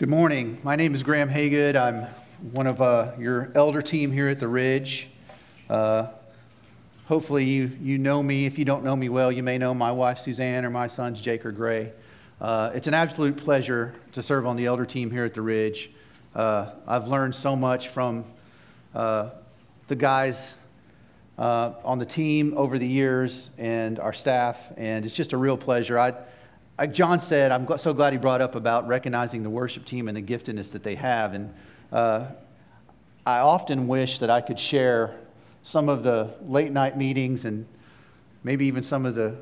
Good morning. My name is Graham Haygood. I'm one of uh, your elder team here at the Ridge. Uh, hopefully, you, you know me. If you don't know me well, you may know my wife Suzanne or my sons Jake or Gray. Uh, it's an absolute pleasure to serve on the elder team here at the Ridge. Uh, I've learned so much from uh, the guys uh, on the team over the years and our staff, and it's just a real pleasure. I, like John said, I'm so glad he brought up about recognizing the worship team and the giftedness that they have. And uh, I often wish that I could share some of the late night meetings and maybe even some of the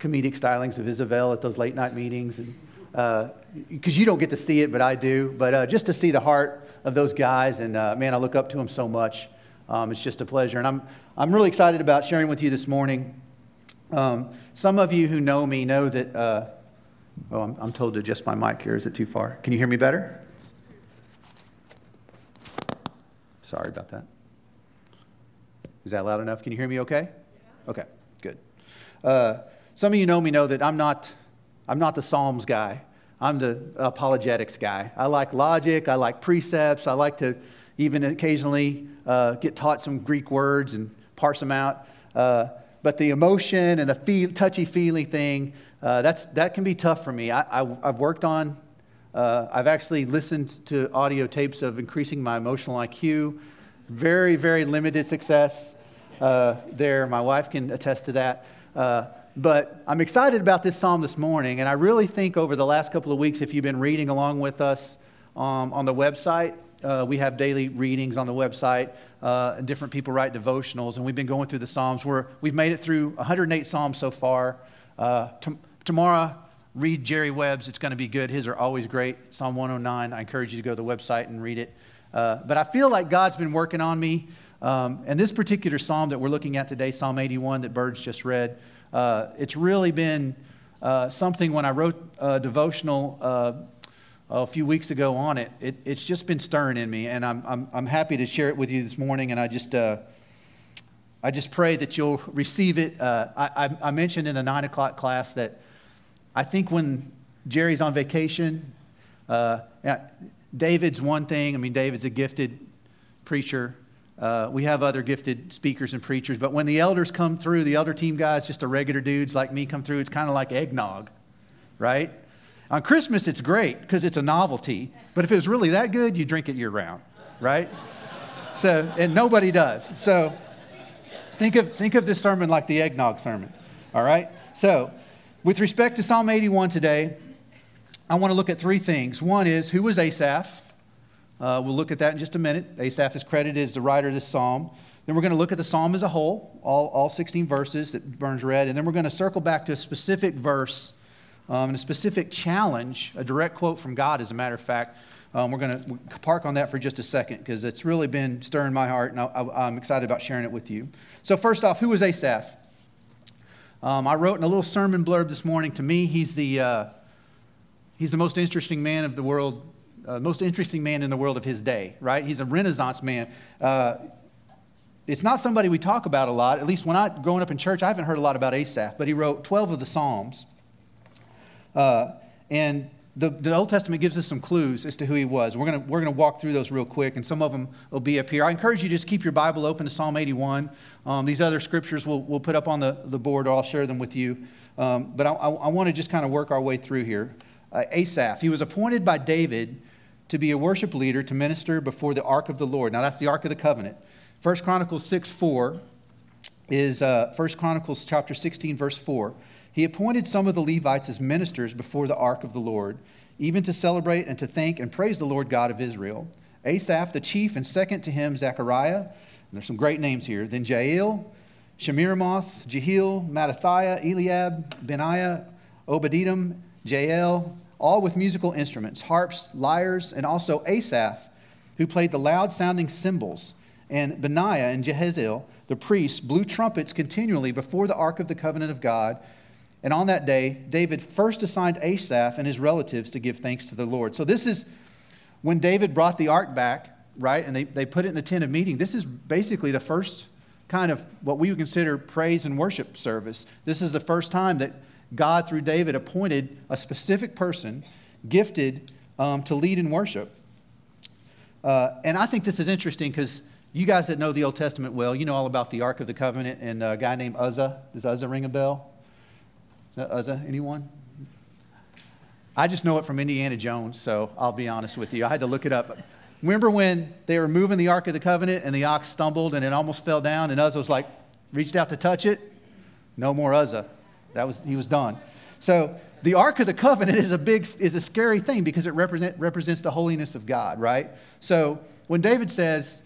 comedic stylings of Isabel at those late night meetings. And, because uh, you don't get to see it, but I do. But uh, just to see the heart of those guys, and uh, man, I look up to them so much. Um, it's just a pleasure. And I'm, I'm really excited about sharing with you this morning. Um, some of you who know me know that uh, Oh, I'm, I'm told to adjust my mic here. Is it too far? Can you hear me better? Sorry about that. Is that loud enough? Can you hear me okay? Yeah. Okay, good. Uh, some of you know me know that I'm not, I'm not the Psalms guy. I'm the apologetics guy. I like logic, I like precepts, I like to even occasionally uh, get taught some Greek words and parse them out. Uh, but the emotion and the feel, touchy feely thing, uh, that's, that can be tough for me. I, I, have worked on, uh, I've actually listened to audio tapes of increasing my emotional IQ. Very, very limited success uh, there. My wife can attest to that. Uh, but I'm excited about this psalm this morning, and I really think over the last couple of weeks, if you've been reading along with us um, on the website, uh, we have daily readings on the website, uh, and different people write devotionals, and we've been going through the Psalms. We're, we've made it through 108 Psalms so far. Uh, t- tomorrow, read Jerry Webb's. It's going to be good. His are always great. Psalm 109. I encourage you to go to the website and read it. Uh, but I feel like God's been working on me. Um, and this particular psalm that we're looking at today, Psalm 81, that Burns just read, uh, it's really been uh, something when I wrote a devotional uh, a few weeks ago on it, it, it's just been stirring in me. And I'm, I'm, I'm happy to share it with you this morning. And I just. Uh, I just pray that you'll receive it. Uh, I, I, mentioned in the nine o'clock class that I think when Jerry's on vacation, uh, David's one thing. I mean, David's a gifted preacher. Uh, we have other gifted speakers and preachers, but when the elders come through, the elder team guys, just the regular dudes like me come through, it's kind of like eggnog, right? On Christmas, it's great because it's a novelty, but if it was really that good, you drink it year round, right? so, and nobody does. So, Think of, think of this sermon like the eggnog sermon, all right? So, with respect to Psalm 81 today, I want to look at three things. One is who was Asaph? Uh, we'll look at that in just a minute. Asaph is credited as the writer of this psalm. Then we're going to look at the psalm as a whole, all, all 16 verses that Burns read. And then we're going to circle back to a specific verse um, and a specific challenge, a direct quote from God, as a matter of fact, um, we're going to park on that for just a second because it's really been stirring my heart, and I, am excited about sharing it with you. So, first off, who was Asaph? Um, I wrote in a little sermon blurb this morning. To me, he's the, uh, he's the most interesting man of the world, uh, most interesting man in the world of his day, right? He's a Renaissance man. Uh, it's not somebody we talk about a lot. At least when I, growing up in church, I haven't heard a lot about Asaph, but he wrote 12 of the Psalms. Uh, and the, the Old Testament gives us some clues as to who he was. We're going we're gonna walk through those real quick, and some of them will be up here. I encourage you to just keep your Bible open to Psalm 81. Um, these other scriptures we'll, we'll put up on the, the board, or I'll share them with you. Um, but I, I, I want to just kind of work our way through here. Uh, Asaph, he was appointed by David to be a worship leader to minister before the ark of the Lord. Now, that's the ark of the covenant. 1 Chronicles 6 4 is uh, First Chronicles chapter 16, verse 4. He appointed some of the Levites as ministers before the ark of the Lord, even to celebrate and to thank and praise the Lord God of Israel. Asaph, the chief, and second to him, Zechariah. And there's some great names here. Then Jael, Shemiramoth, Jehiel, Mattithiah, Eliab, Benaiah, Obadiah, Jael, all with musical instruments, harps, lyres, and also Asaph, who played the loud sounding cymbals. And Benaiah and Jehaziel, the priests, blew trumpets continually before the ark of the covenant of God and on that day, David first assigned Asaph and his relatives to give thanks to the Lord. So this is when David brought the ark back, right? And they, they put it in the tent of meeting. This is basically the first kind of what we would consider praise and worship service. This is the first time that God, through David, appointed a specific person, gifted um, to lead in worship. Uh, and I think this is interesting because you guys that know the Old Testament well, you know all about the Ark of the Covenant and a guy named Uzzah. Does Uzzah ring a bell? Uzzah? Anyone? I just know it from Indiana Jones, so I'll be honest with you. I had to look it up. Remember when they were moving the Ark of the Covenant and the ox stumbled and it almost fell down and Uzzah was like, reached out to touch it? No more Uzzah. That was, he was done. So the Ark of the Covenant is a big, is a scary thing because it represent, represents the holiness of God, right? So when David says,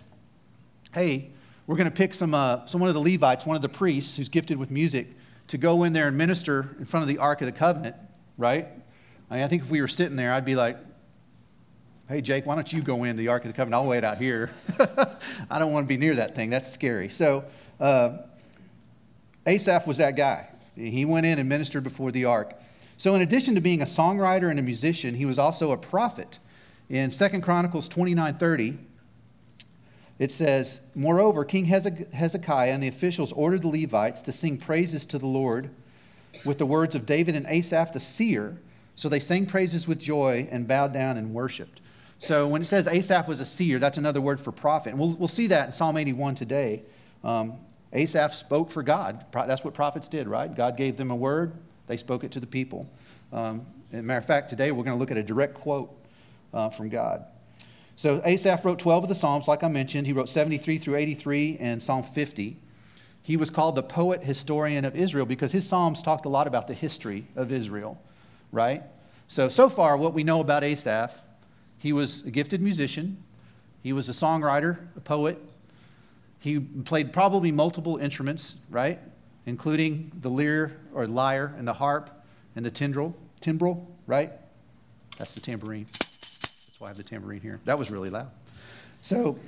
hey, we're going to pick some, uh, some one of the Levites, one of the priests who's gifted with music, to go in there and minister in front of the Ark of the Covenant, right? I, mean, I think if we were sitting there, I'd be like, hey, Jake, why don't you go in the Ark of the Covenant? I'll wait out here. I don't want to be near that thing. That's scary. So uh, Asaph was that guy. He went in and ministered before the ark. So, in addition to being a songwriter and a musician, he was also a prophet. In 2 Chronicles 29 30, it says, Moreover, King Hezekiah and the officials ordered the Levites to sing praises to the Lord with the words of David and Asaph the seer. So they sang praises with joy and bowed down and worshiped. So when it says Asaph was a seer, that's another word for prophet. And we'll, we'll see that in Psalm 81 today. Um, Asaph spoke for God. That's what prophets did, right? God gave them a word, they spoke it to the people. Um, as a matter of fact, today we're going to look at a direct quote uh, from God. So Asaph wrote 12 of the Psalms, like I mentioned. He wrote 73 through 83 and Psalm 50. He was called the poet historian of Israel because his Psalms talked a lot about the history of Israel, right? So, so far, what we know about Asaph, he was a gifted musician, he was a songwriter, a poet, he played probably multiple instruments, right? Including the lyre or lyre and the harp and the timbrel, timbrel, right? That's the tambourine. Why I have the tambourine here. That was really loud. So,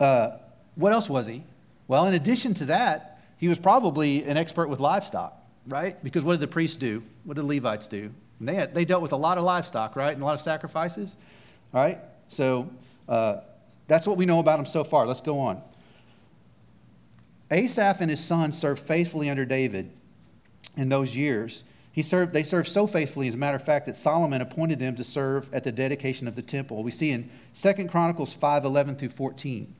uh, what else was he? Well, in addition to that, he was probably an expert with livestock, right? Because what did the priests do? What did the Levites do? And they, had, they dealt with a lot of livestock, right? And a lot of sacrifices, all right? So, uh, that's what we know about him so far. Let's go on. Asaph and his sons served faithfully under David in those years. He served, they served so faithfully, as a matter of fact, that Solomon appointed them to serve at the dedication of the temple. We see in 2 Chronicles 5 11 through 14.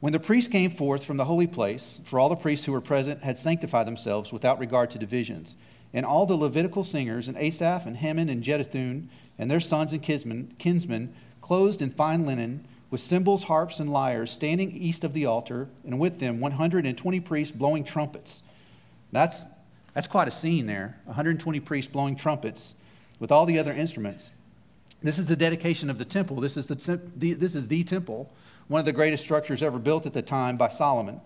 When the priests came forth from the holy place, for all the priests who were present had sanctified themselves without regard to divisions, and all the Levitical singers, and Asaph and Heman and Jeduthun, and their sons and kinsmen, kinsmen clothed in fine linen, with cymbals, harps, and lyres, standing east of the altar, and with them 120 priests blowing trumpets. That's, that's quite a scene there 120 priests blowing trumpets with all the other instruments. This is the dedication of the temple. This is the, this is the temple, one of the greatest structures ever built at the time by Solomon,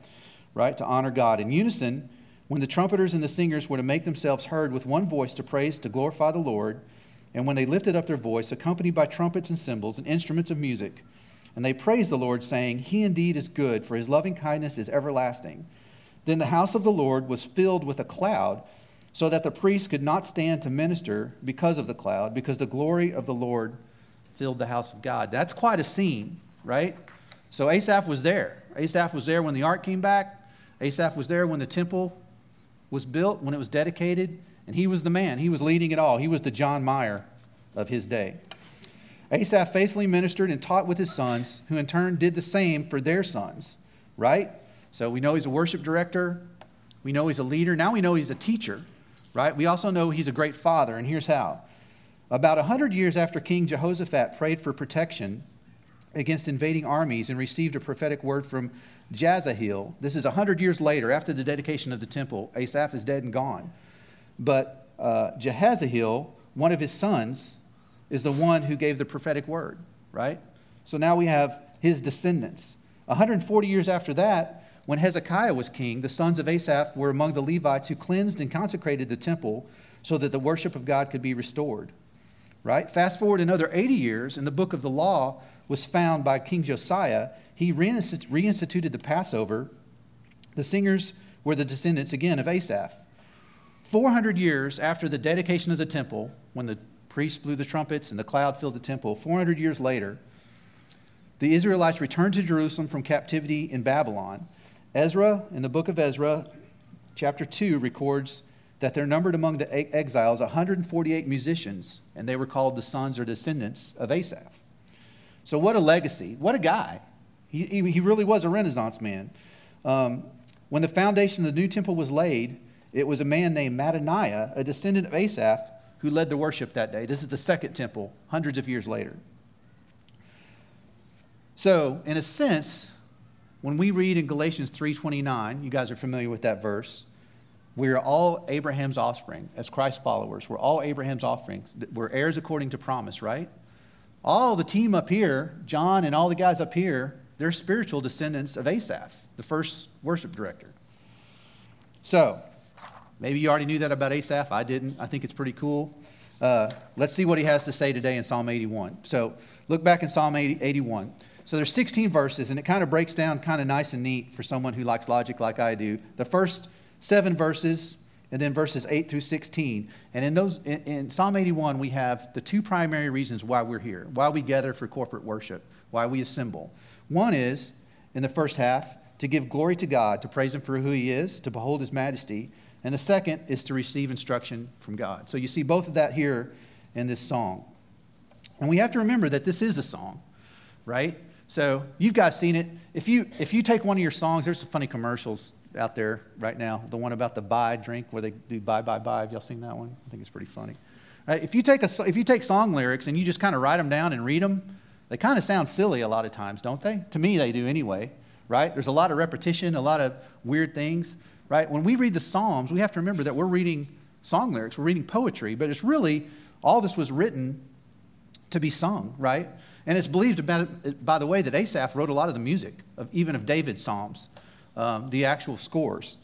right, to honor God. In unison, when the trumpeters and the singers were to make themselves heard with one voice to praise, to glorify the Lord, and when they lifted up their voice, accompanied by trumpets and cymbals and instruments of music, and they praised the Lord, saying, He indeed is good, for his loving kindness is everlasting. Then the house of the Lord was filled with a cloud, so that the priests could not stand to minister because of the cloud, because the glory of the Lord filled the house of God. That's quite a scene, right? So Asaph was there. Asaph was there when the ark came back. Asaph was there when the temple was built, when it was dedicated, and he was the man. He was leading it all. He was the John Mayer of his day. Asaph faithfully ministered and taught with his sons, who in turn did the same for their sons, right? So we know he's a worship director. We know he's a leader. Now we know he's a teacher, right? We also know he's a great father, and here's how. About 100 years after King Jehoshaphat prayed for protection against invading armies and received a prophetic word from Jahaziel, this is 100 years later, after the dedication of the temple. Asaph is dead and gone. But uh, one of his sons, is the one who gave the prophetic word, right? So now we have his descendants. 140 years after that, when Hezekiah was king, the sons of Asaph were among the Levites who cleansed and consecrated the temple so that the worship of God could be restored. Right? Fast forward another 80 years, and the book of the law was found by King Josiah. He reinstituted the Passover. The singers were the descendants, again, of Asaph. 400 years after the dedication of the temple, when the priests blew the trumpets, and the cloud filled the temple. 400 years later, the Israelites returned to Jerusalem from captivity in Babylon. Ezra, in the book of Ezra, chapter 2, records that there numbered among the exiles 148 musicians, and they were called the sons or descendants of Asaph. So, what a legacy. What a guy. He, he really was a Renaissance man. Um, when the foundation of the new temple was laid, it was a man named Mattaniah, a descendant of Asaph, who led the worship that day. This is the second temple, hundreds of years later. So, in a sense, when we read in Galatians 3:29, you guys are familiar with that verse, we are all Abraham's offspring as Christ followers. We're all Abraham's offsprings. We're heirs according to promise, right? All the team up here, John and all the guys up here, they're spiritual descendants of Asaph, the first worship director. So, maybe you already knew that about Asaph. I didn't. I think it's pretty cool. Uh, let's see what he has to say today in Psalm 81. So, look back in Psalm 80, 81. So there's 16 verses, and it kind of breaks down kind of nice and neat for someone who likes logic like I do. The first seven verses, and then verses 8 through 16. And in, those, in, in, Psalm 81, we have the two primary reasons why we're here, why we gather for corporate worship, why we assemble. One is, in the first half, to give glory to God, to praise Him for who He is, to behold His majesty. And the second is to receive instruction from God. So you see both of that here in this song. And we have to remember that this is a song, right? So you've guys seen it. If you, if you take one of your songs, there's some funny commercials out there right now. The one about the buy drink where they do buy, buy, buy. Have y'all seen that one? I think it's pretty funny. Right, if, you take a, if you take song lyrics and you just kind of write them down and read them, they kind of sound silly a lot of times, don't they? To me, they do anyway, right? There's a lot of repetition, a lot of weird things, right? When we read the Psalms, we have to remember that we're reading song lyrics, we're reading poetry, but it's really all this was written to be sung, right? And it's believed, about, by the way, that Asaph wrote a lot of the music, of, even of David's Psalms um, the actual scores.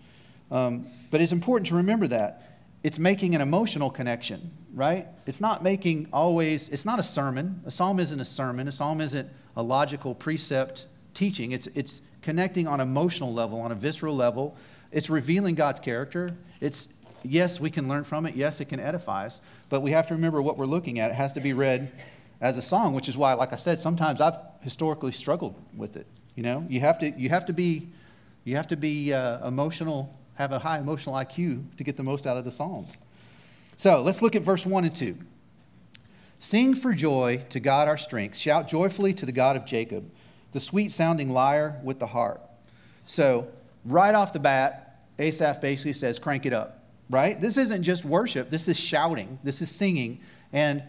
Um, but it's important to remember that. It's making an emotional connection, right? It's not making always, it's not a sermon. A psalm isn't a sermon. A psalm isn't a logical precept teaching. It's, it's connecting on emotional level, on a visceral level. It's revealing God's character. It's, yes, we can learn from it. Yes, it can edify us. But we have to remember what we're looking at. It has to be read as a song, which is why, like I said, sometimes I've historically struggled with it. You know, you have to, you have to be you have to be uh, emotional, have a high emotional IQ to get the most out of the Psalms. So let's look at verse 1 and 2. Sing for joy to God our strength. Shout joyfully to the God of Jacob, the sweet sounding lyre with the harp. So, right off the bat, Asaph basically says, crank it up, right? This isn't just worship, this is shouting, this is singing. And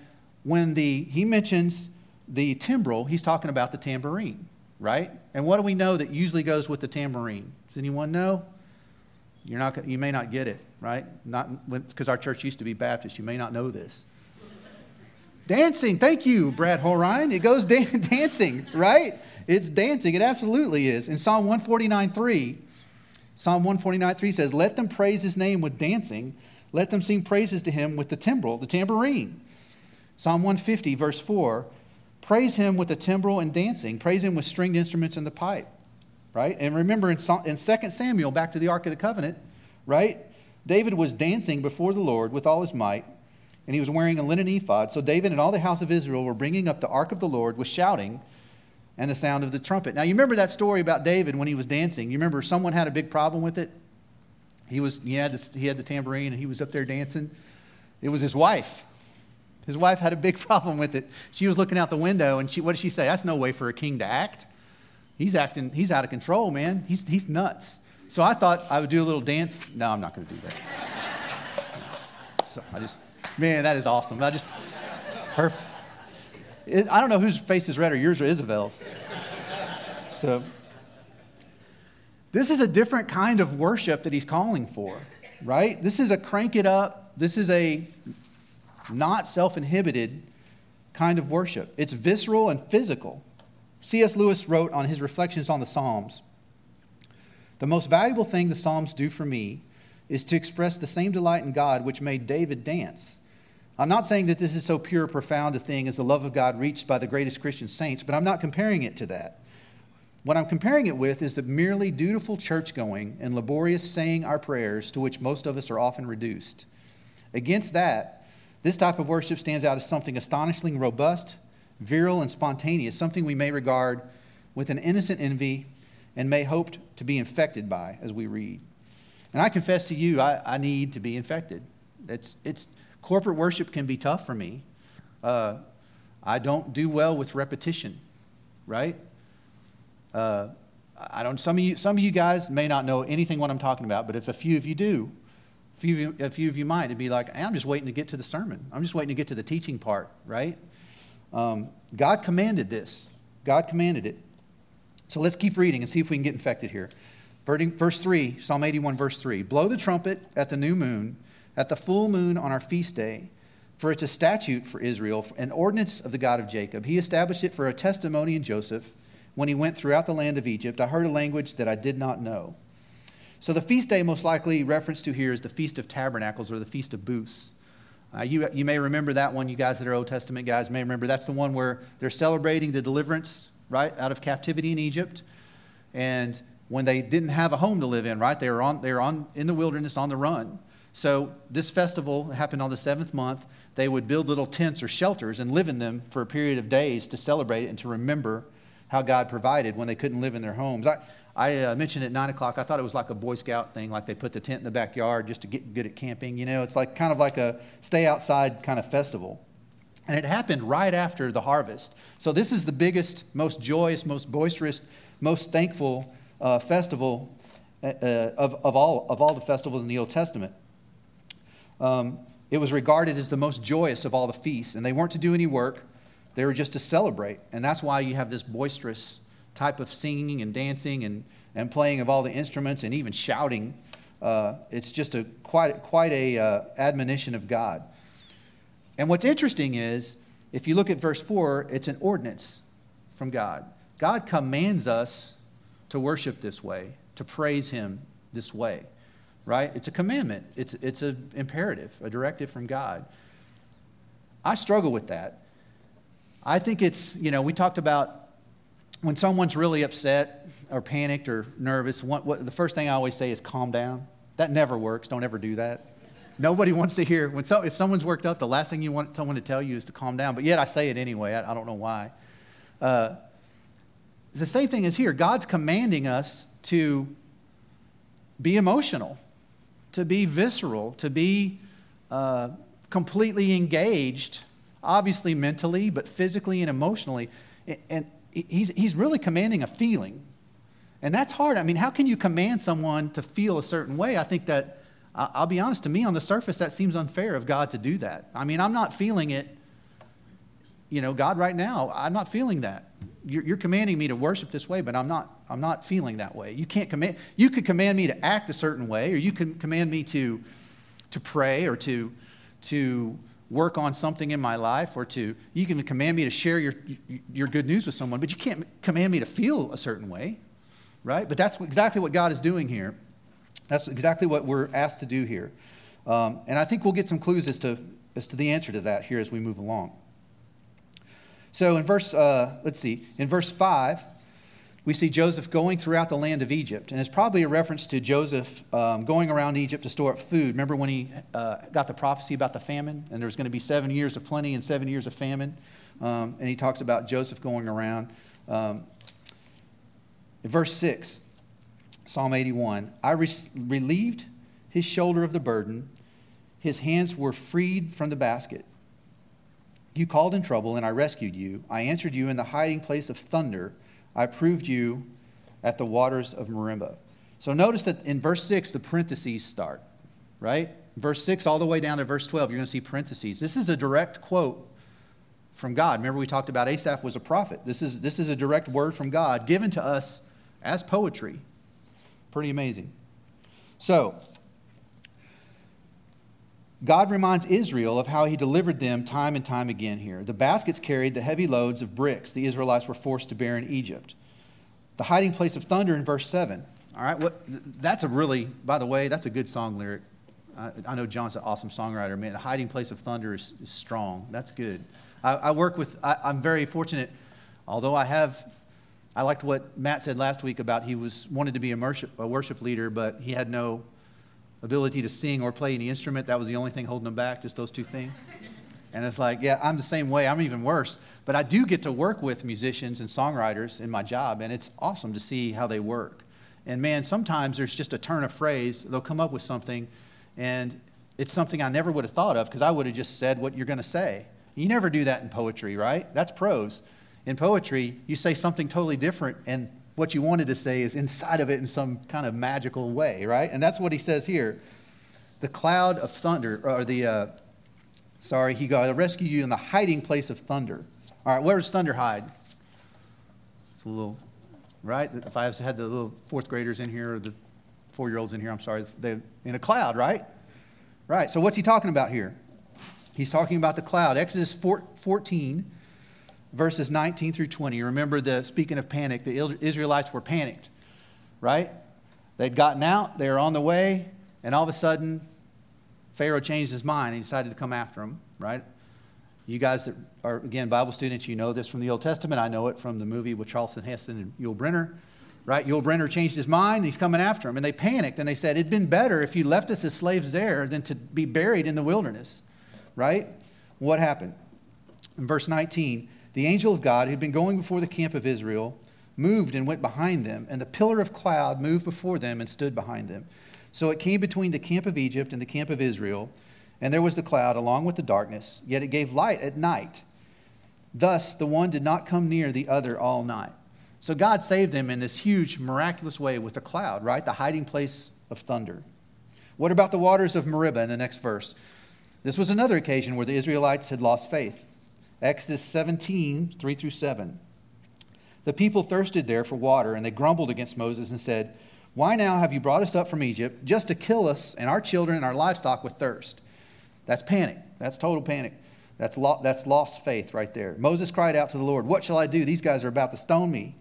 when the, he mentions the timbrel, he's talking about the tambourine right? And what do we know that usually goes with the tambourine? Does anyone know? You're not, you may not get it, right? Not because our church used to be Baptist. You may not know this. dancing. Thank you, Brad Horine. It goes dan- dancing, right? It's dancing. It absolutely is. In Psalm 149.3, Psalm 149.3 says, Let them praise his name with dancing. Let them sing praises to him with the timbrel, the tambourine. Psalm 150, verse 4 Praise him with the timbrel and dancing. Praise him with stringed instruments and the pipe. Right? And remember in, in 2 Samuel, back to the Ark of the Covenant, right? David was dancing before the Lord with all his might, and he was wearing a linen ephod. So David and all the house of Israel were bringing up the Ark of the Lord with shouting and the sound of the trumpet. Now, you remember that story about David when he was dancing? You remember someone had a big problem with it? He, was, he, had, the, he had the tambourine and he was up there dancing. It was his wife. His wife had a big problem with it. She was looking out the window, and she, what did she say? That's no way for a king to act. He's acting, he's out of control, man. He's, he's nuts. So I thought I would do a little dance. No, I'm not going to do that. So I just, man, that is awesome. I just, her, it, I don't know whose face is redder, yours or Isabel's. So this is a different kind of worship that he's calling for, right? This is a crank it up. This is a not self inhibited kind of worship. It's visceral and physical. C.S. Lewis wrote on his reflections on the Psalms The most valuable thing the Psalms do for me is to express the same delight in God which made David dance. I'm not saying that this is so pure, profound a thing as the love of God reached by the greatest Christian saints, but I'm not comparing it to that. What I'm comparing it with is the merely dutiful church going and laborious saying our prayers to which most of us are often reduced. Against that, this type of worship stands out as something astonishingly robust, virile, and spontaneous, something we may regard with an innocent envy and may hope to be infected by as we read. And I confess to you, I, I need to be infected. It's, it's, corporate worship can be tough for me. Uh, I don't do well with repetition, right? Uh, I don't, some, of you, some of you guys may not know anything what I'm talking about, but if a few of you do, a few of you, a few of you might, be like, I'm just waiting to get to the sermon. I'm just waiting to get to the teaching part, right? Um, God commanded this. God commanded it. So let's keep reading and see if we can get infected here. Verse 3, Psalm 81, verse 3 Blow the trumpet at the new moon, at the full moon on our feast day, for it's a statute for Israel, an ordinance of the God of Jacob. He established it for a testimony in Joseph when he went throughout the land of Egypt. I heard a language that I did not know. So the feast day, most likely referenced to here, is the Feast of Tabernacles or the Feast of Booths. Uh, you, you may remember that one, you guys that are Old Testament guys may remember. That's the one where they're celebrating the deliverance, right, out of captivity in Egypt. And when they didn't have a home to live in, right? They were, on, they were on, in the wilderness on the run. So this festival happened on the seventh month. They would build little tents or shelters and live in them for a period of days to celebrate it and to remember how God provided when they couldn't live in their homes. I, I uh, mentioned at 9 o'clock, I thought it was like a Boy Scout thing, like they put the tent in the backyard just to get good at camping. You know, it's like kind of like a stay outside kind of festival. And it happened right after the harvest. So this is the biggest, most joyous, most boisterous, most thankful uh, festival uh, uh, of, of, all, of all the festivals in the Old Testament. Um, it was regarded as the most joyous of all the feasts, and they weren't to do any work, they were just to celebrate. And that's why you have this boisterous type of singing and dancing and, and playing of all the instruments and even shouting. Uh, it's just a quite, quite a uh, admonition of God. And what's interesting is, if you look at verse 4, it's an ordinance from God. God commands us to worship this way, to praise Him this way, right? It's a commandment, it's, it's an imperative, a directive from God. I struggle with that. I think it's, you know, we talked about when someone's really upset or panicked or nervous, what, what, the first thing I always say is calm down. That never works. Don't ever do that. Nobody wants to hear, when so, if someone's worked up, the last thing you want someone to tell you is to calm down. But yet I say it anyway. I, I don't know why. Uh, it's the same thing as here. God's commanding us to be emotional, to be visceral, to be uh, completely engaged, obviously mentally, but physically and emotionally. And he's, he's really commanding a feeling. And that's hard. I mean, how can you command someone to feel a certain way? I think that, I'll be honest, to me on the surface, that seems unfair of God to do that. I mean, I'm not feeling it, you know, God, right now, I'm not feeling that you're, you're, commanding me to worship this way, but I'm not, I'm not feeling that way. You can't command, you could command me to act a certain way, or you can command me to, to pray or to, to work on something in my life, or to, you can command me to share your, your good news with someone, but you can't command me to feel a certain way, right? But that's exactly what God is doing here. That's exactly what we're asked to do here. Um, and I think we'll get some clues as to, as to the answer to that here as we move along. So in verse, uh, let's see, in verse 5, we see Joseph going throughout the land of Egypt. And it's probably a reference to Joseph um, going around Egypt to store up food. Remember when he uh, got the prophecy about the famine? And there was going to be seven years of plenty and seven years of famine. Um, and he talks about Joseph going around. Um, verse 6, Psalm 81 I re- relieved his shoulder of the burden, his hands were freed from the basket. You called in trouble, and I rescued you. I answered you in the hiding place of thunder. I proved you at the waters of Meribah. So notice that in verse 6, the parentheses start, right? Verse 6 all the way down to verse 12, you're going to see parentheses. This is a direct quote from God. Remember, we talked about Asaph was a prophet. This is, this is a direct word from God given to us as poetry. Pretty amazing. So, God reminds Israel of how he delivered them time and time again here. The baskets carried the heavy loads of bricks the Israelites were forced to bear in Egypt. The hiding place of thunder in verse 7. All right, what, that's a really, by the way, that's a good song lyric. I, I know John's an awesome songwriter, man. The hiding place of thunder is, is strong. That's good. I, I work with, I, I'm very fortunate, although I have I liked what Matt said last week about he was wanted to be a worship, a worship leader, but he had no ability to sing or play any instrument. That was the only thing holding them back, just those two things. And it's like, yeah, I'm the same way. I'm even worse. But I do get to work with musicians and songwriters in my job, and it's awesome to see how they work. And man, sometimes there's just a turn of phrase. They'll come up with something, and it's something I never would have thought of because I would have just said what you're going to say. You never do that in poetry, right? That's prose. In poetry, you say something totally different, and what you wanted to say is inside of it in some kind of magical way, right? And that's what he says here. The cloud of thunder, or the, uh, sorry, he got to rescue you in the hiding place of thunder. All right, where does thunder hide? It's a little, right? If I had the little fourth graders in here, or the four year olds in here, I'm sorry, they're in a cloud, right? Right, so what's he talking about here? He's talking about the cloud. Exodus 14, verses 19 through 20. Remember the speaking of panic, the Israelites were panicked, right? They'd gotten out, they were on the way, and all of a sudden, Pharaoh changed his mind he decided to come after them, right? You guys that are, again, Bible students, you know this from the Old Testament. I know it from the movie with Charlton Heston and Yul Brynner, right? Yul Brynner changed his mind and he's coming after them. And they panicked and they said, It'd been better if you left us as slaves there than to be buried in the wilderness, right? What happened? In verse 19, the angel of God, who'd been going before the camp of Israel, moved and went behind them, and the pillar of cloud moved before them and stood behind them. So it came between the camp of Egypt and the camp of Israel, and there was the cloud along with the darkness, yet it gave light at night. Thus the one did not come near the other all night. So God saved them in this huge, miraculous way with the cloud, right? The hiding place of thunder. What about the waters of Meribah in the next verse? This was another occasion where the Israelites had lost faith. Exodus 17, 3 through 7. The people thirsted there for water, and they grumbled against Moses and said, Why now have you brought us up from Egypt just to kill us and our children and our livestock with thirst? That's panic. That's total panic. That's, lo- that's lost faith right there. Moses cried out to the Lord, What shall I do? These guys are about to stone me.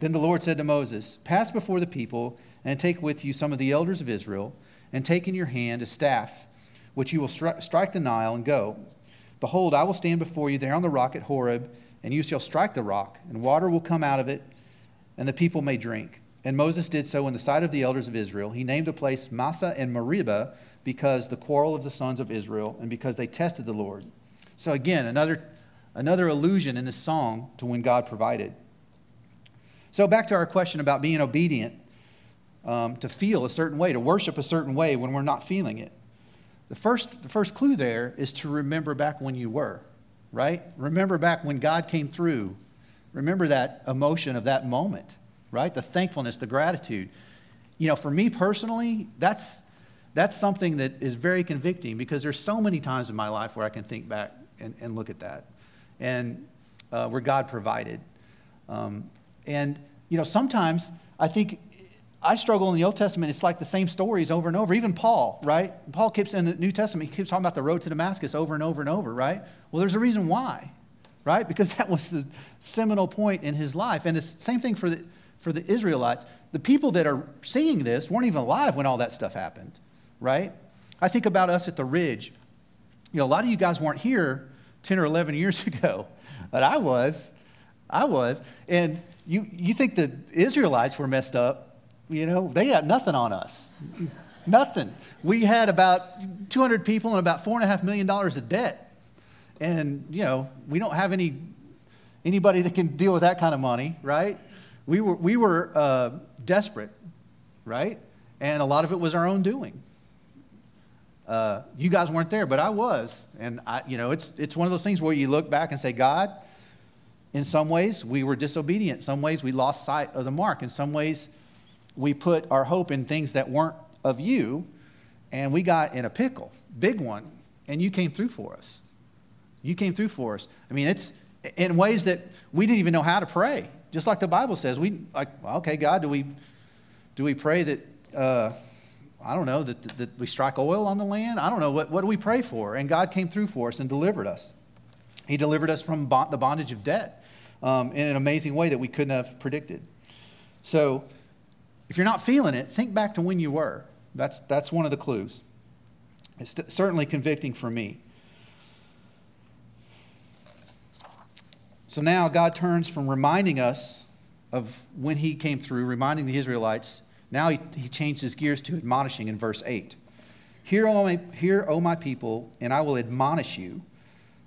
Then the Lord said to Moses, Pass before the people and take with you some of the elders of Israel, and take in your hand a staff, which you will stri- strike the Nile and go. Behold, I will stand before you there on the rock at Horeb, and you shall strike the rock, and water will come out of it, and the people may drink. And Moses did so in the sight of the elders of Israel. He named the place Massah and Meribah because the quarrel of the sons of Israel and because they tested the Lord. So again, another, another allusion in this song to when God provided. So back to our question about being obedient, um, to feel a certain way, to worship a certain way when we're not feeling it. The first, the first clue there is to remember back when you were, right? Remember back when God came through. Remember that emotion of that moment, right? The thankfulness, the gratitude. You know, for me personally, that's, that's something that is very convicting because there's so many times in my life where I can think back and, and look at that and uh, where God provided. Um, and, you know, sometimes I think I struggle in the Old Testament. It's like the same stories over and over. Even Paul, right? Paul keeps in the New Testament, he keeps talking about the road to Damascus over and over and over, right? Well, there's a reason why, right? Because that was the seminal point in his life. And it's the same thing for the, for the Israelites. The people that are seeing this weren't even alive when all that stuff happened, right? I think about us at the Ridge. You know, a lot of you guys weren't here 10 or 11 years ago, but I was. I was. And you, you think the Israelites were messed up you know, they got nothing on us. nothing. We had about 200 people and about $4.5 million of debt. And, you know, we don't have any, anybody that can deal with that kind of money, right? We were, we were uh, desperate, right? And a lot of it was our own doing. Uh, you guys weren't there, but I was. And, I, you know, it's, it's one of those things where you look back and say, God, in some ways we were disobedient. In some ways we lost sight of the mark. In some ways we put our hope in things that weren't of you, and we got in a pickle, big one, and you came through for us. You came through for us. I mean, it's in ways that we didn't even know how to pray. Just like the Bible says, we like, okay, God, do we do we pray that uh, I don't know that, that we strike oil on the land? I don't know what what do we pray for? And God came through for us and delivered us. He delivered us from the bondage of debt um, in an amazing way that we couldn't have predicted. So if you're not feeling it, think back to when you were. That's, that's one of the clues. It's certainly convicting for me. So now God turns from reminding us of when he came through, reminding the Israelites. Now he, he changed his gears to admonishing in verse 8. Hear, O my, hear, O my people, and I will admonish you,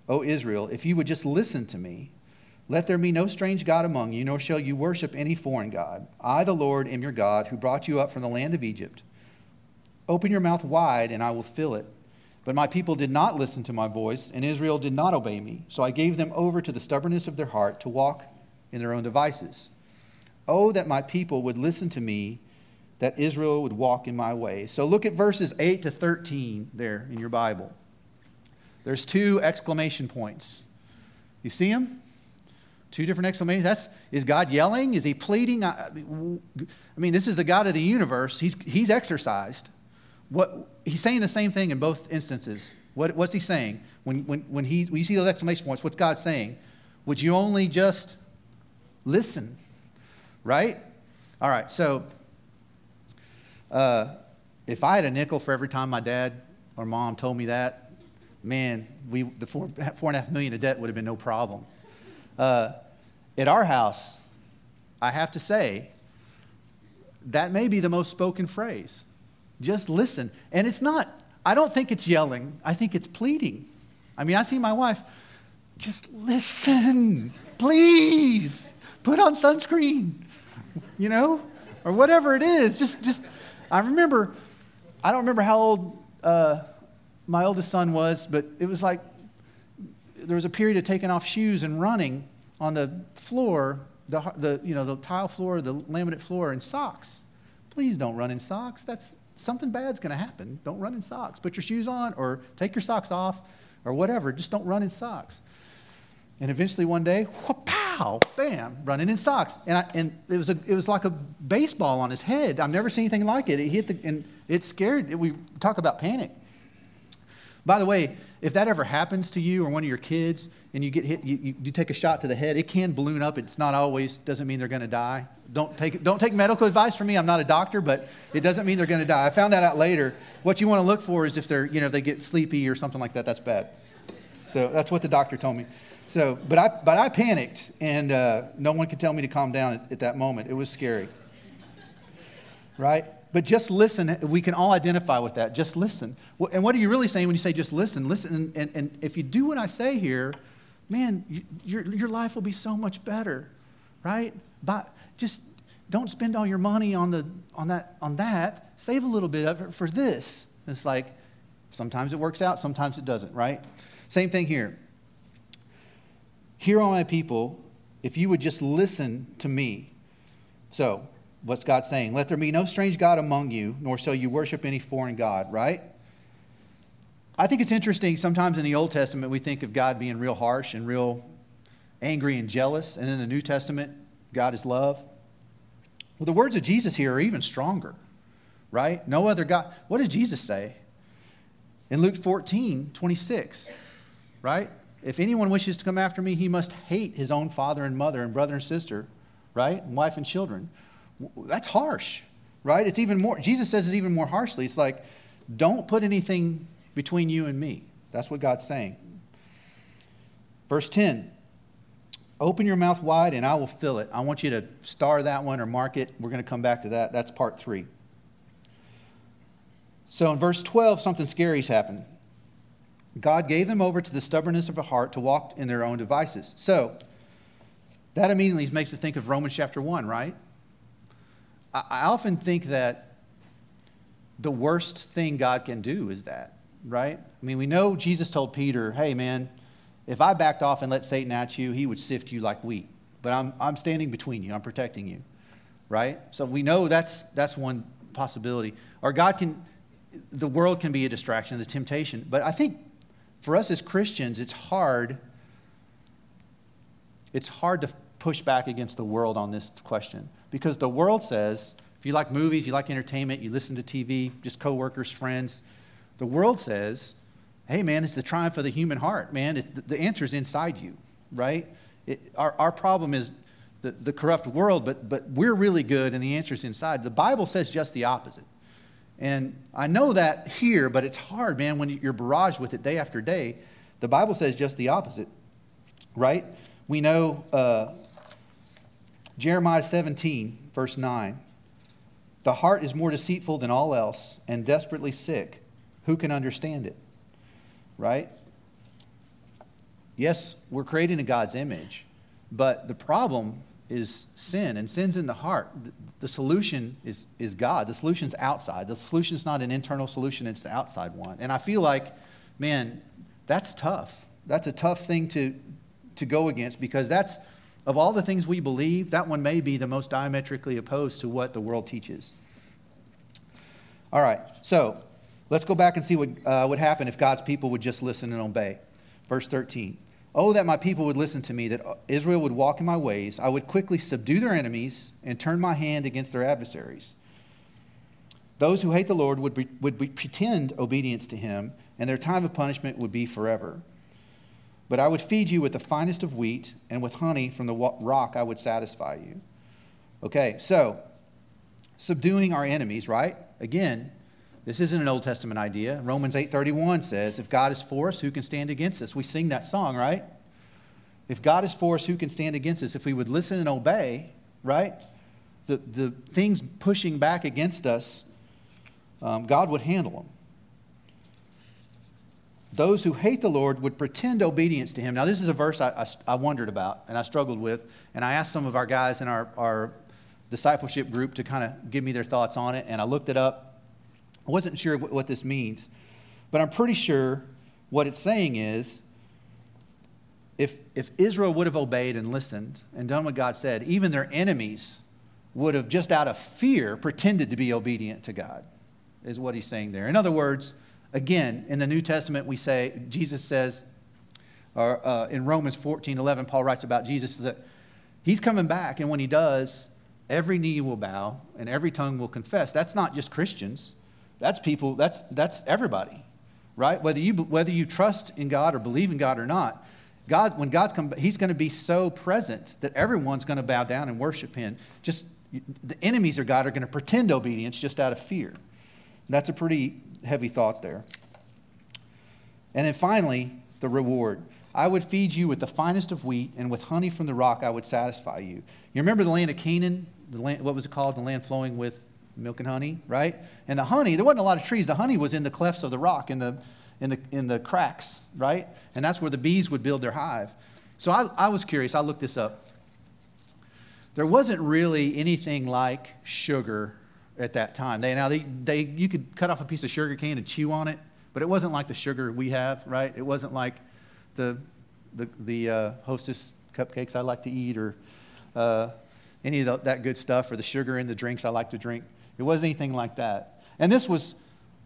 O Israel, if you would just listen to me Let there be no strange God among you, nor shall you worship any foreign God. I, the Lord, am your God, who brought you up from the land of Egypt. Open your mouth wide, and I will fill it. But my people did not listen to my voice, and Israel did not obey me. So I gave them over to the stubbornness of their heart to walk in their own devices. Oh, that my people would listen to me, that Israel would walk in my ways. So look at verses 8 to 13 there in your Bible. There's two exclamation points. You see them? Two different exclamations. That's is God yelling? Is he pleading? I, I mean, this is the God of the universe. He's he's exercised. What he's saying the same thing in both instances. What, what's he saying? When, when, when, he, when you see those exclamation points, what's God saying? Would you only just listen? Right? All right, so uh, if I had a nickel for every time my dad or mom told me that, man, we, the four, four and a half million of debt would have been no problem. Uh, at our house, I have to say, that may be the most spoken phrase. Just listen. And it's not, I don't think it's yelling, I think it's pleading. I mean, I see my wife, just listen, please, put on sunscreen, you know, or whatever it is. Just, just, I remember, I don't remember how old uh, my oldest son was, but it was like there was a period of taking off shoes and running on the floor, the, the, you know, the tile floor, the laminate floor in socks. Please don't run in socks. That's something bad's going to happen. Don't run in socks. Put your shoes on or take your socks off or whatever. Just don't run in socks. And eventually one day, pow, bam, running in socks. And, I, and it, was a, it was like a baseball on his head. I've never seen anything like it. It hit the, and it scared, we talk about panic. By the way, if that ever happens to you or one of your kids and you get hit, you, you, you take a shot to the head, it can balloon up. It's not always, doesn't mean they're going to die. Don't take, don't take medical advice from me. I'm not a doctor, but it doesn't mean they're going to die. I found that out later. What you want to look for is if they're, you know, they get sleepy or something like that, that's bad. So that's what the doctor told me. So, but I, but I panicked, and uh, no one could tell me to calm down at, at that moment. It was scary. Right? But just listen. We can all identify with that. Just listen. And what are you really saying when you say just listen? Listen. And, and if you do what I say here, man, your, your life will be so much better, right? But just don't spend all your money on, the, on, that, on that. Save a little bit of it for this. It's like sometimes it works out, sometimes it doesn't, right? Same thing here. Hear all my people, if you would just listen to me. So, what's God saying? Let there be no strange God among you, nor shall you worship any foreign God, right? I think it's interesting. Sometimes in the Old Testament, we think of God being real harsh and real angry and jealous. And in the New Testament, God is love. Well, the words of Jesus here are even stronger, right? No other God. What does Jesus say? In Luke 14, 26, right? If anyone wishes to come after me, he must hate his own father and mother and brother and sister, right? And wife and children. That's harsh, right? It's even more, Jesus says it even more harshly. It's like, don't put anything between you and me. That's what God's saying. Verse 10 Open your mouth wide and I will fill it. I want you to star that one or mark it. We're going to come back to that. That's part three. So in verse 12, something scary's happened. God gave them over to the stubbornness of the heart to walk in their own devices. So, that immediately makes us think of Romans chapter 1, right? I, often think that the worst thing God can do is that, right? I mean, we know Jesus told Peter, hey, man, if I backed off and let Satan at you, he would sift you like wheat. But I'm, I'm standing between you, I'm protecting you, right? So we know that's, that's one possibility. Or God can, the world can be a distraction, the temptation. But I think for us as Christians, it's hard. It's hard to push back against the world on this question because the world says if you like movies, you like entertainment, you listen to TV, just coworkers, friends, the world says, hey, man, it's the triumph of the human heart, man. It, the answer is inside you, right? It, our, our problem is the, the corrupt world, but, but we're really good and the answer is inside. The Bible says just the opposite. And I know that here, but it's hard, man, when you're barraged with it day after day. The Bible says just the opposite, right? We know uh, Jeremiah 17, verse 9. The heart is more deceitful than all else and desperately sick. Who can understand it? Right? Yes, we're created in God's image, But the problem is sin, and sin's in the heart. The solution is, is God. The solution's outside. The solution's not an internal solution, it's the outside one. And I feel like, man, that's tough. That's a tough thing to, to go against because that's, of all the things we believe, that one may be the most diametrically opposed to what the world teaches. All right, so let's go back and see what uh, would happen if God's people would just listen and obey. Verse 13. Oh, that my people would listen to me, that Israel would walk in my ways. I would quickly subdue their enemies and turn my hand against their adversaries. Those who hate the Lord would, be, would be, pretend obedience to him, and their time of punishment would be forever. But I would feed you with the finest of wheat, and with honey from the rock I would satisfy you. Okay, so subduing our enemies, right? Again, this isn't an Old Testament idea. Romans 8:31 says, "If God is for us, who can stand against us?" We sing that song, right? If God is for us, who can stand against us? If we would listen and obey, right? The, the things pushing back against us, um, God would handle them. Those who hate the Lord would pretend obedience to him. Now, this is a verse I, I, I wondered about and I struggled with, and I asked some of our guys in our, our discipleship group to kind of give me their thoughts on it, and I looked it up I wasn't sure what this means, but I'm pretty sure what it's saying is if, if Israel would have obeyed and listened and done what God said, even their enemies would have just out of fear pretended to be obedient to God, is what he's saying there. In other words, again, in the New Testament, we say, Jesus says, or uh, in Romans 14 11, Paul writes about Jesus that he's coming back, and when he does, every knee will bow and every tongue will confess. That's not just Christians. That's people, that's, that's everybody, right? Whether you, whether you trust in God or believe in God or not, God, when God's come, He's going to be so present that everyone's going to bow down and worship Him. Just the enemies of God are going to pretend obedience just out of fear. That's a pretty heavy thought there. And then finally, the reward. I would feed you with the finest of wheat, and with honey from the rock I would satisfy you. You remember the land of Canaan? The land, what was it called? The land flowing with milk and honey, right? And the honey, there wasn't a lot of trees. The honey was in the clefts of the rock, in the, in the, in the cracks, right? And that's where the bees would build their hive. So I, I was curious. I looked this up. There wasn't really anything like sugar at that time. They, now, they, they, you could cut off a piece of sugar cane and chew on it, but it wasn't like the sugar we have, right? It wasn't like the, the, the uh, hostess cupcakes I like to eat or uh, any of the, that good stuff or the sugar in the drinks I like to drink. It wasn't anything like that. And this was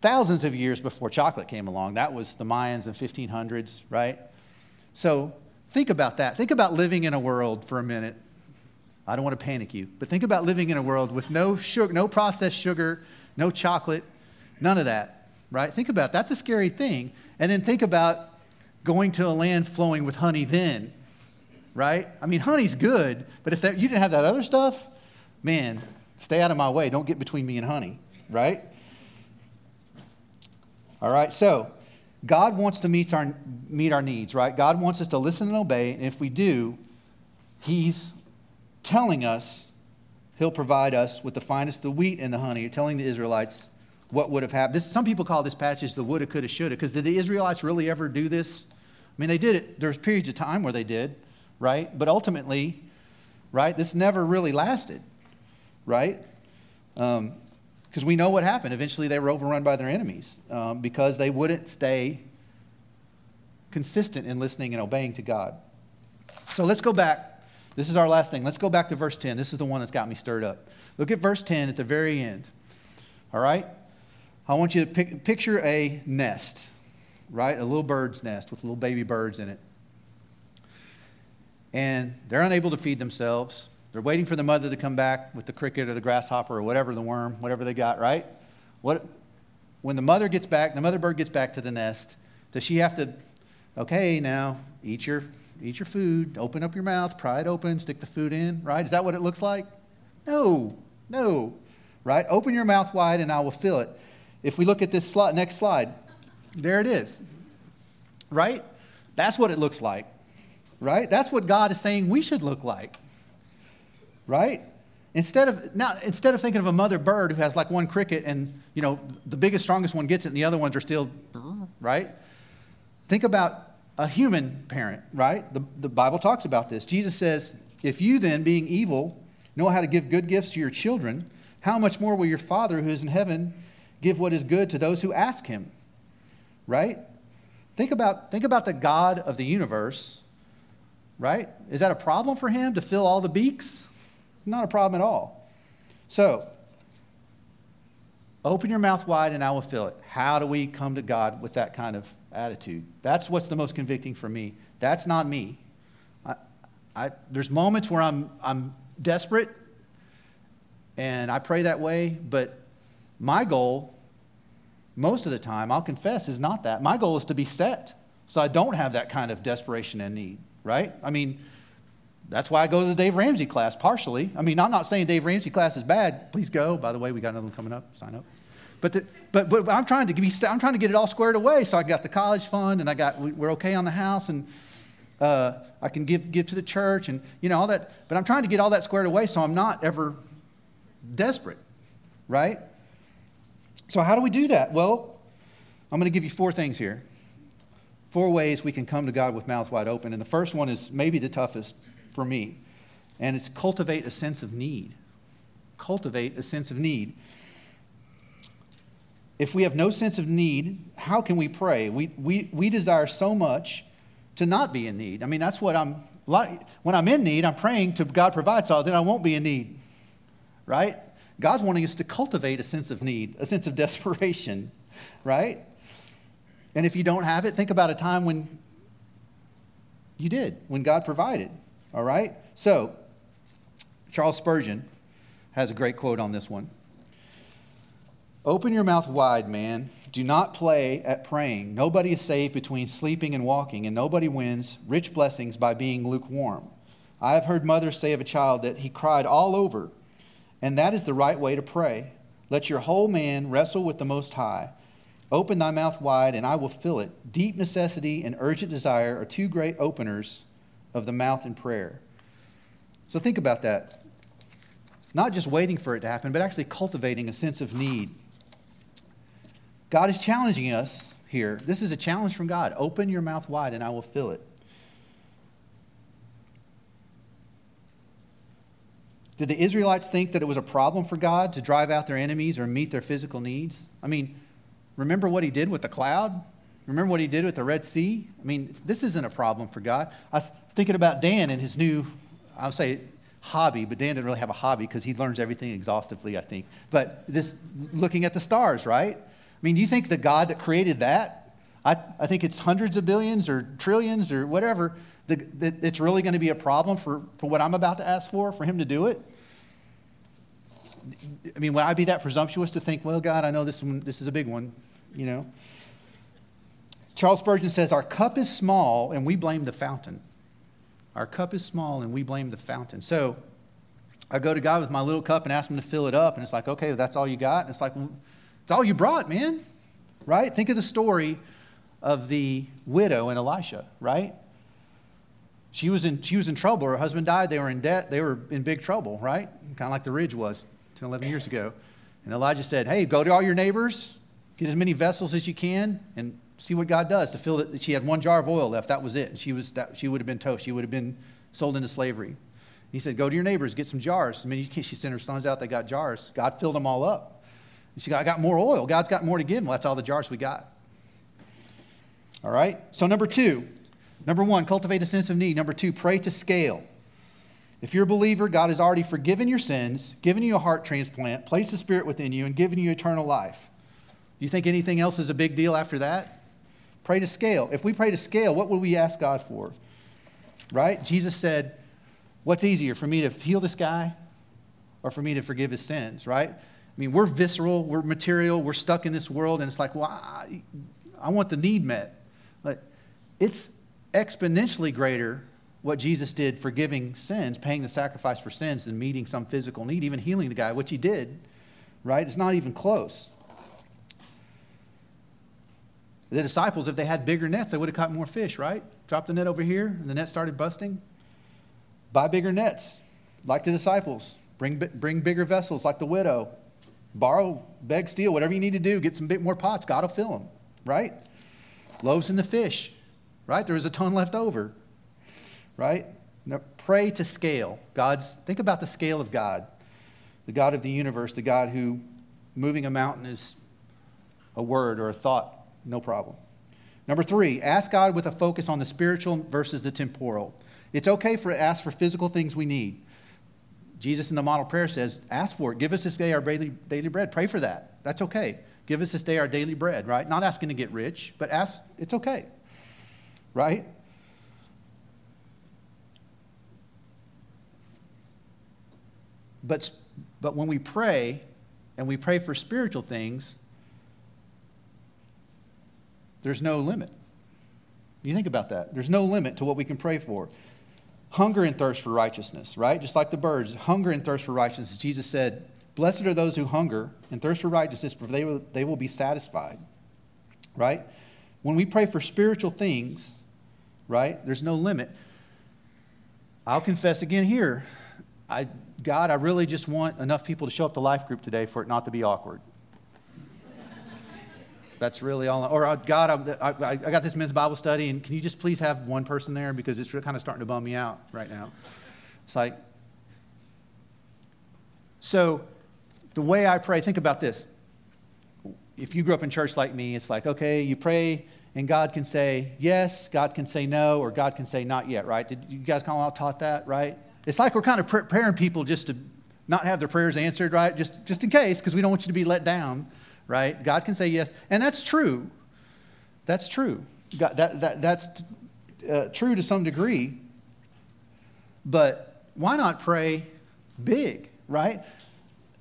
thousands of years before chocolate came along. That was the Mayans in 1500s, right? So think about that. Think about living in a world for a minute. I don't want to panic you, but think about living in a world with no sugar, no processed sugar, no chocolate, none of that, right? Think about that. that's a scary thing. And then think about going to a land flowing with honey then, right? I mean, honey's good, but if that, you didn't have that other stuff, man, Stay out of my way. Don't get between me and honey, right? All right, so God wants to meet our, meet our needs, right? God wants us to listen and obey. And if we do, He's telling us He'll provide us with the finest, the wheat and the honey, telling the Israelites what would have happened. This, some people call this passage the woulda, coulda, shoulda, because did the Israelites really ever do this? I mean, they did it. There's periods of time where they did, right? But ultimately, right, this never really lasted right? Because um, we know what happened. Eventually, they were overrun by their enemies um, because they wouldn't stay consistent in listening and obeying to God. So let's go back. This is our last thing. Let's go back to verse 10. This is the one that's got me stirred up. Look at verse 10 at the very end. All right? I want you to pic- picture a nest, right? A little bird's nest with little baby birds in it. And they're unable to feed themselves. They're waiting for the mother to come back with the cricket or the grasshopper or whatever, the worm, whatever they got, right? What, when the mother gets back, the mother bird gets back to the nest, does she have to, okay, now eat your, eat your food, open up your mouth, pry it open, stick the food in, right? Is that what it looks like? No, no, right? Open your mouth wide and I will fill it. If we look at this next slide, there it is, right? That's what it looks like, right? That's what God is saying we should look like right? Instead of, now, instead of thinking of a mother bird who has like one cricket and, you know, the biggest, strongest one gets it and the other ones are still, right? Think about a human parent, right? The, the Bible talks about this. Jesus says, If you then, being evil, know how to give good gifts to your children, how much more will your Father who is in heaven give what is good to those who ask him? Right? Think about, think about the God of the universe, right? Is that a problem for him to fill all the beaks? Not a problem at all. So, open your mouth wide and I will fill it. How do we come to God with that kind of attitude? That's what's the most convicting for me. That's not me. I, I, there's moments where I'm, I'm desperate and I pray that way, but my goal most of the time, I'll confess, is not that. My goal is to be set so I don't have that kind of desperation and need, right? I mean, that's why I go to the Dave Ramsey class, partially. I mean, I'm not saying Dave Ramsey class is bad. Please go. By the way, we got another one coming up. Sign up. But, the, but, but I'm, trying to I'm trying to get it all squared away. So I got the college fund, and I got, we're okay on the house, and uh, I can give, give to the church, and, you know, all that. But I'm trying to get all that squared away so I'm not ever desperate, right? So, how do we do that? Well, I'm going to give you four things here. Four ways we can come to God with mouth wide open. And the first one is maybe the toughest for me, and it's cultivate a sense of need. Cultivate a sense of need. If we have no sense of need, how can we pray? We, we, we desire so much to not be in need. I mean, that's what I'm. When I'm in need, I'm praying to God provide all, then I won't be in need, right? God's wanting us to cultivate a sense of need, a sense of desperation, right? And if you don't have it, think about a time when you did, when God provided, all right? So, Charles Spurgeon has a great quote on this one. Open your mouth wide, man. Do not play at praying. Nobody is saved between sleeping and walking, and nobody wins rich blessings by being lukewarm. I have heard mothers say of a child that he cried all over and that is the right way to pray. Let your whole man wrestle with the Most High. Open thy mouth wide, and I will fill it. Deep necessity and urgent desire are two great openers of the mouth in prayer. So think about that. Not just waiting for it to happen, but actually cultivating a sense of need. God is challenging us here. This is a challenge from God. Open your mouth wide, and I will fill it. Did the Israelites think that it was a problem for God to drive out their enemies or meet their physical needs? I mean, remember what he did with the cloud? Remember what he did with the Red Sea? I mean, this isn't a problem for God. I was thinking about Dan and his new, I'll say hobby, but Dan didn't really have a hobby because he learns everything exhaustively, I think. But this looking at the stars, right? I mean, do you think the God that created that, I, I think it's hundreds of billions or trillions or whatever, the, the, it's really going to be a problem for, for what I'm about to ask for, for him to do it? I mean, would I be that presumptuous to think, well, God, I know this, one, this is a big one, you know? Charles Spurgeon says, Our cup is small and we blame the fountain. Our cup is small and we blame the fountain. So I go to God with my little cup and ask him to fill it up. And it's like, okay, that's all you got? And it's like, well, it's all you brought, man. Right? Think of the story of the widow and Elisha, right? She was in, she was in trouble. Her husband died. They were in debt. They were in big trouble, right? Kind of like the ridge was 10, 11 years ago. And Elijah said, Hey, go to all your neighbors, get as many vessels as you can, and see what God does to fill it. She had one jar of oil left. That was it. And she, was, that, she would have been toast. She would have been sold into slavery. He said, Go to your neighbors, get some jars. I mean, she sent her sons out, they got jars. God filled them all up. She got, I got more oil. God's got more to give. Well, that's all the jars we got. All right? So, number two, number one, cultivate a sense of need. Number two, pray to scale. If you're a believer, God has already forgiven your sins, given you a heart transplant, placed the Spirit within you, and given you eternal life. Do you think anything else is a big deal after that? Pray to scale. If we pray to scale, what would we ask God for? Right? Jesus said, What's easier, for me to heal this guy or for me to forgive his sins, right? I mean, we're visceral, we're material, we're stuck in this world, and it's like, well, I, I want the need met. But it's exponentially greater what Jesus did forgiving sins, paying the sacrifice for sins, and meeting some physical need, even healing the guy, which he did, right? It's not even close. The disciples, if they had bigger nets, they would have caught more fish, right? Drop the net over here, and the net started busting. Buy bigger nets, like the disciples. Bring, bring bigger vessels, like the widow. Borrow, beg, steal, whatever you need to do. Get some bit more pots. God will fill them, right? Loaves and the fish. right? There was a ton left over, right? Now, pray to scale. God's, think about the scale of God, the God of the universe, the God who moving a mountain is a word or a thought, no problem. Number three, ask God with a focus on the spiritual versus the temporal. It's okay for ask for physical things we need. Jesus in the model prayer says, ask for it. Give us this day our daily, daily bread. Pray for that. That's okay. Give us this day our daily bread, right? Not asking to get rich, but ask, it's okay, right? But, but when we pray and we pray for spiritual things, there's no limit. You think about that. There's no limit to what we can pray for. Hunger and thirst for righteousness, right? Just like the birds, hunger and thirst for righteousness. Jesus said, Blessed are those who hunger and thirst for righteousness, for they will, they will be satisfied, right? When we pray for spiritual things, right, there's no limit. I'll confess again here. I, God, I really just want enough people to show up to life group today for it not to be awkward. That's really all. Or uh, God, I, I, I got this men's Bible study, and can you just please have one person there because it's kind of starting to bum me out right now. It's like, so the way I pray, think about this. If you grew up in church like me, it's like, okay, you pray and God can say yes, God can say no, or God can say not yet, right? Did you guys kind of all taught that, right? It's like we're kind of preparing people just to not have their prayers answered, right? Just, just in case, because we don't want you to be let down right? God can say yes. And that's true. That's true. God, that, that, that's uh, true to some degree. But why not pray big, right?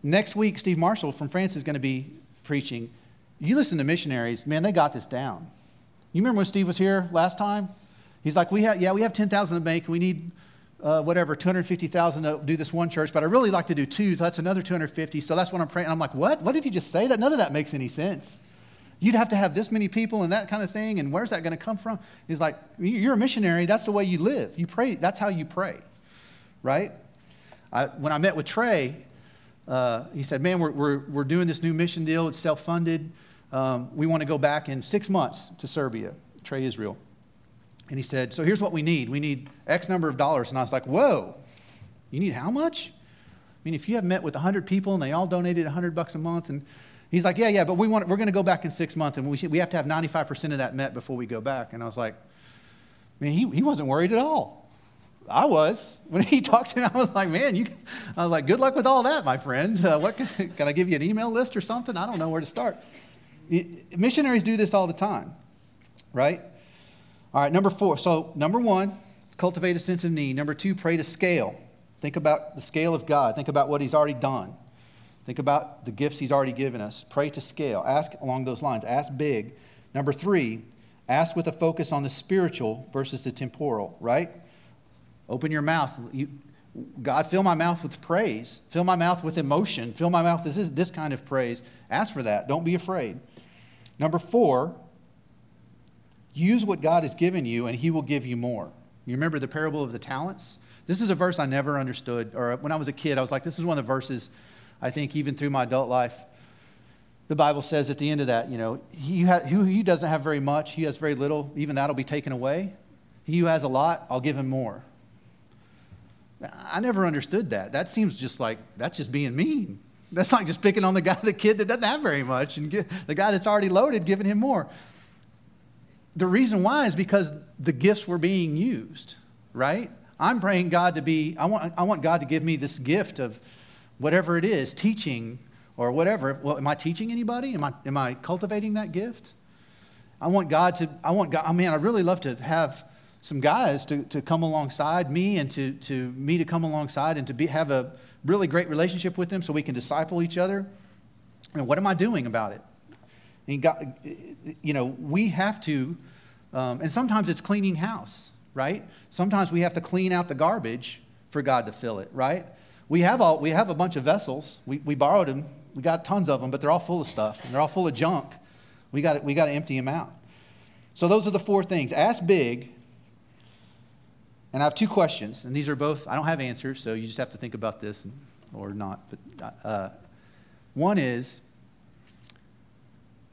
Next week, Steve Marshall from France is going to be preaching. You listen to missionaries, man, they got this down. You remember when Steve was here last time? He's like, we have, yeah, we have 10,000 in the bank. We need uh, whatever, 250,000 to do this one church, but I really like to do two, so that's another 250. So that's what I'm praying. I'm like, what? What did you just say? That none of that makes any sense. You'd have to have this many people and that kind of thing, and where's that going to come from? He's like, you're a missionary. That's the way you live. You pray. That's how you pray, right? I, when I met with Trey, uh, he said, man, we're, we're, we're doing this new mission deal. It's self-funded. Um, we want to go back in six months to Serbia, Trey Israel. And he said, So here's what we need. We need X number of dollars. And I was like, Whoa, you need how much? I mean, if you have met with 100 people and they all donated 100 bucks a month, and he's like, Yeah, yeah, but we want, we're going to go back in six months, and we, we have to have 95% of that met before we go back. And I was like, I mean, he, he wasn't worried at all. I was. When he talked to me, I was like, man, you, I was like, good luck with all that, my friend. Uh, what, can I give you an email list or something? I don't know where to start. Missionaries do this all the time, right? All right, number four. So, number one, cultivate a sense of need. Number two, pray to scale. Think about the scale of God. Think about what He's already done. Think about the gifts He's already given us. Pray to scale. Ask along those lines. Ask big. Number three, ask with a focus on the spiritual versus the temporal, right? Open your mouth. You, God, fill my mouth with praise. Fill my mouth with emotion. Fill my mouth with this, this kind of praise. Ask for that. Don't be afraid. Number four, Use what God has given you, and He will give you more. You remember the parable of the talents? This is a verse I never understood. Or when I was a kid, I was like, this is one of the verses I think even through my adult life. The Bible says at the end of that, you know, he, ha- he doesn't have very much, he has very little, even that'll be taken away. He who has a lot, I'll give him more. I never understood that. That seems just like, that's just being mean. That's like just picking on the guy, the kid that doesn't have very much, and get, the guy that's already loaded, giving him more the reason why is because the gifts were being used, right? I'm praying God to be, I want, I want God to give me this gift of whatever it is, teaching or whatever. Well, am I teaching anybody? Am I, am I cultivating that gift? I want God to, I want God, I mean, I really love to have some guys to, to come alongside me and to, to me to come alongside and to be, have a really great relationship with them so we can disciple each other. And what am I doing about it? And God, you know, we have to, um, and sometimes it's cleaning house, right? Sometimes we have to clean out the garbage for God to fill it, right? We have, all, we have a bunch of vessels. We, we borrowed them. We got tons of them, but they're all full of stuff. And they're all full of junk. We got we to empty them out. So those are the four things. Ask big. And I have two questions, and these are both, I don't have answers, so you just have to think about this or not. But uh, one is,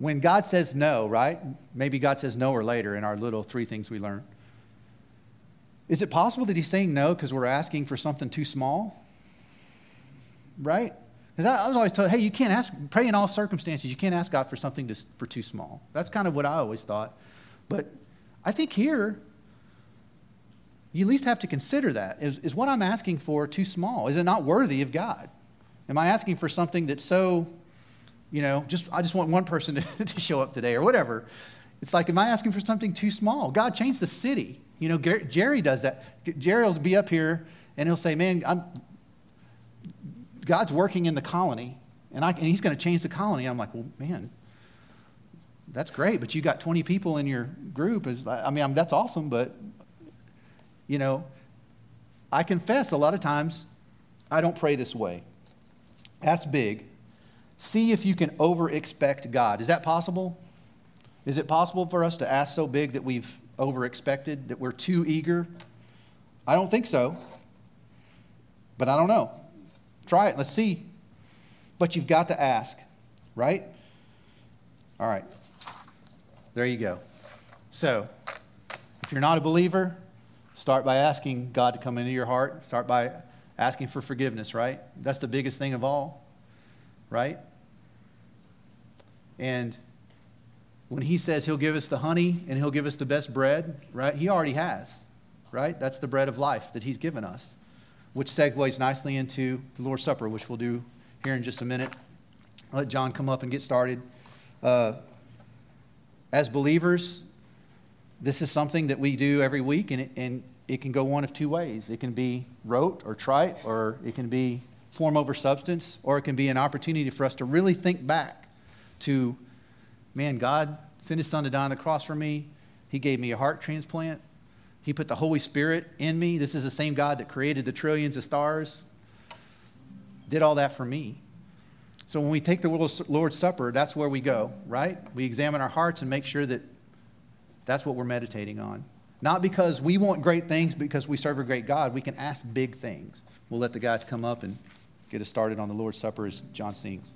when God says no, right? Maybe God says no or later in our little three things we learn. Is it possible that he's saying no because we're asking for something too small? Right? Because I, I, was always told, hey, you can't ask, pray in all circumstances. You can't ask God for something to, for too small. That's kind of what I always thought. But I think here, you at least have to consider that. Is, is what I'm asking for too small? Is it not worthy of God? Am I asking for something that's so, you know, just I just want one person to, to show up today or whatever? It's like, am I asking for something too small? God changed the city. You know, Jerry does that. Jerry will be up here and he'll say, man, I'm, God's working in the colony and, I, and he's going to change the colony. I'm like, well, man, that's great, but you got 20 people in your group. Is, I mean, that's awesome, but you know, I confess a lot of times I don't pray this way. that's big. See if you can over expect God. Is that possible? Is it possible for us to ask so big that we've over expected, that we're too eager? I don't think so. But I don't know. Try it. Let's see. But you've got to ask, right? All right. There you go. So, if you're not a believer, Start by asking God to come into your heart. Start by asking for forgiveness, right? That's the biggest thing of all, right? And when he says he'll give us the honey and he'll give us the best bread, right? He already has, right? That's the bread of life that he's given us, which segues nicely into the Lord's Supper, which we'll do here in just a minute. I'll let John come up and get started. Uh, as believers, this is something that we do every week, and, it, and it can go one of two ways. It can be rote or trite, or it can be form over substance, or it can be an opportunity for us to really think back to, man, God sent his son to die on the cross for me. He gave me a heart transplant. He put the Holy Spirit in me. This is the same God that created the trillions of stars, did all that for me. So when we take the Lord's Supper, that's where we go, right? We examine our hearts and make sure that that's what we're meditating on. Not because we want great things, because we serve a great God. We can ask big things. We'll let the guys come up and get us started on the Lord's Supper as John sings.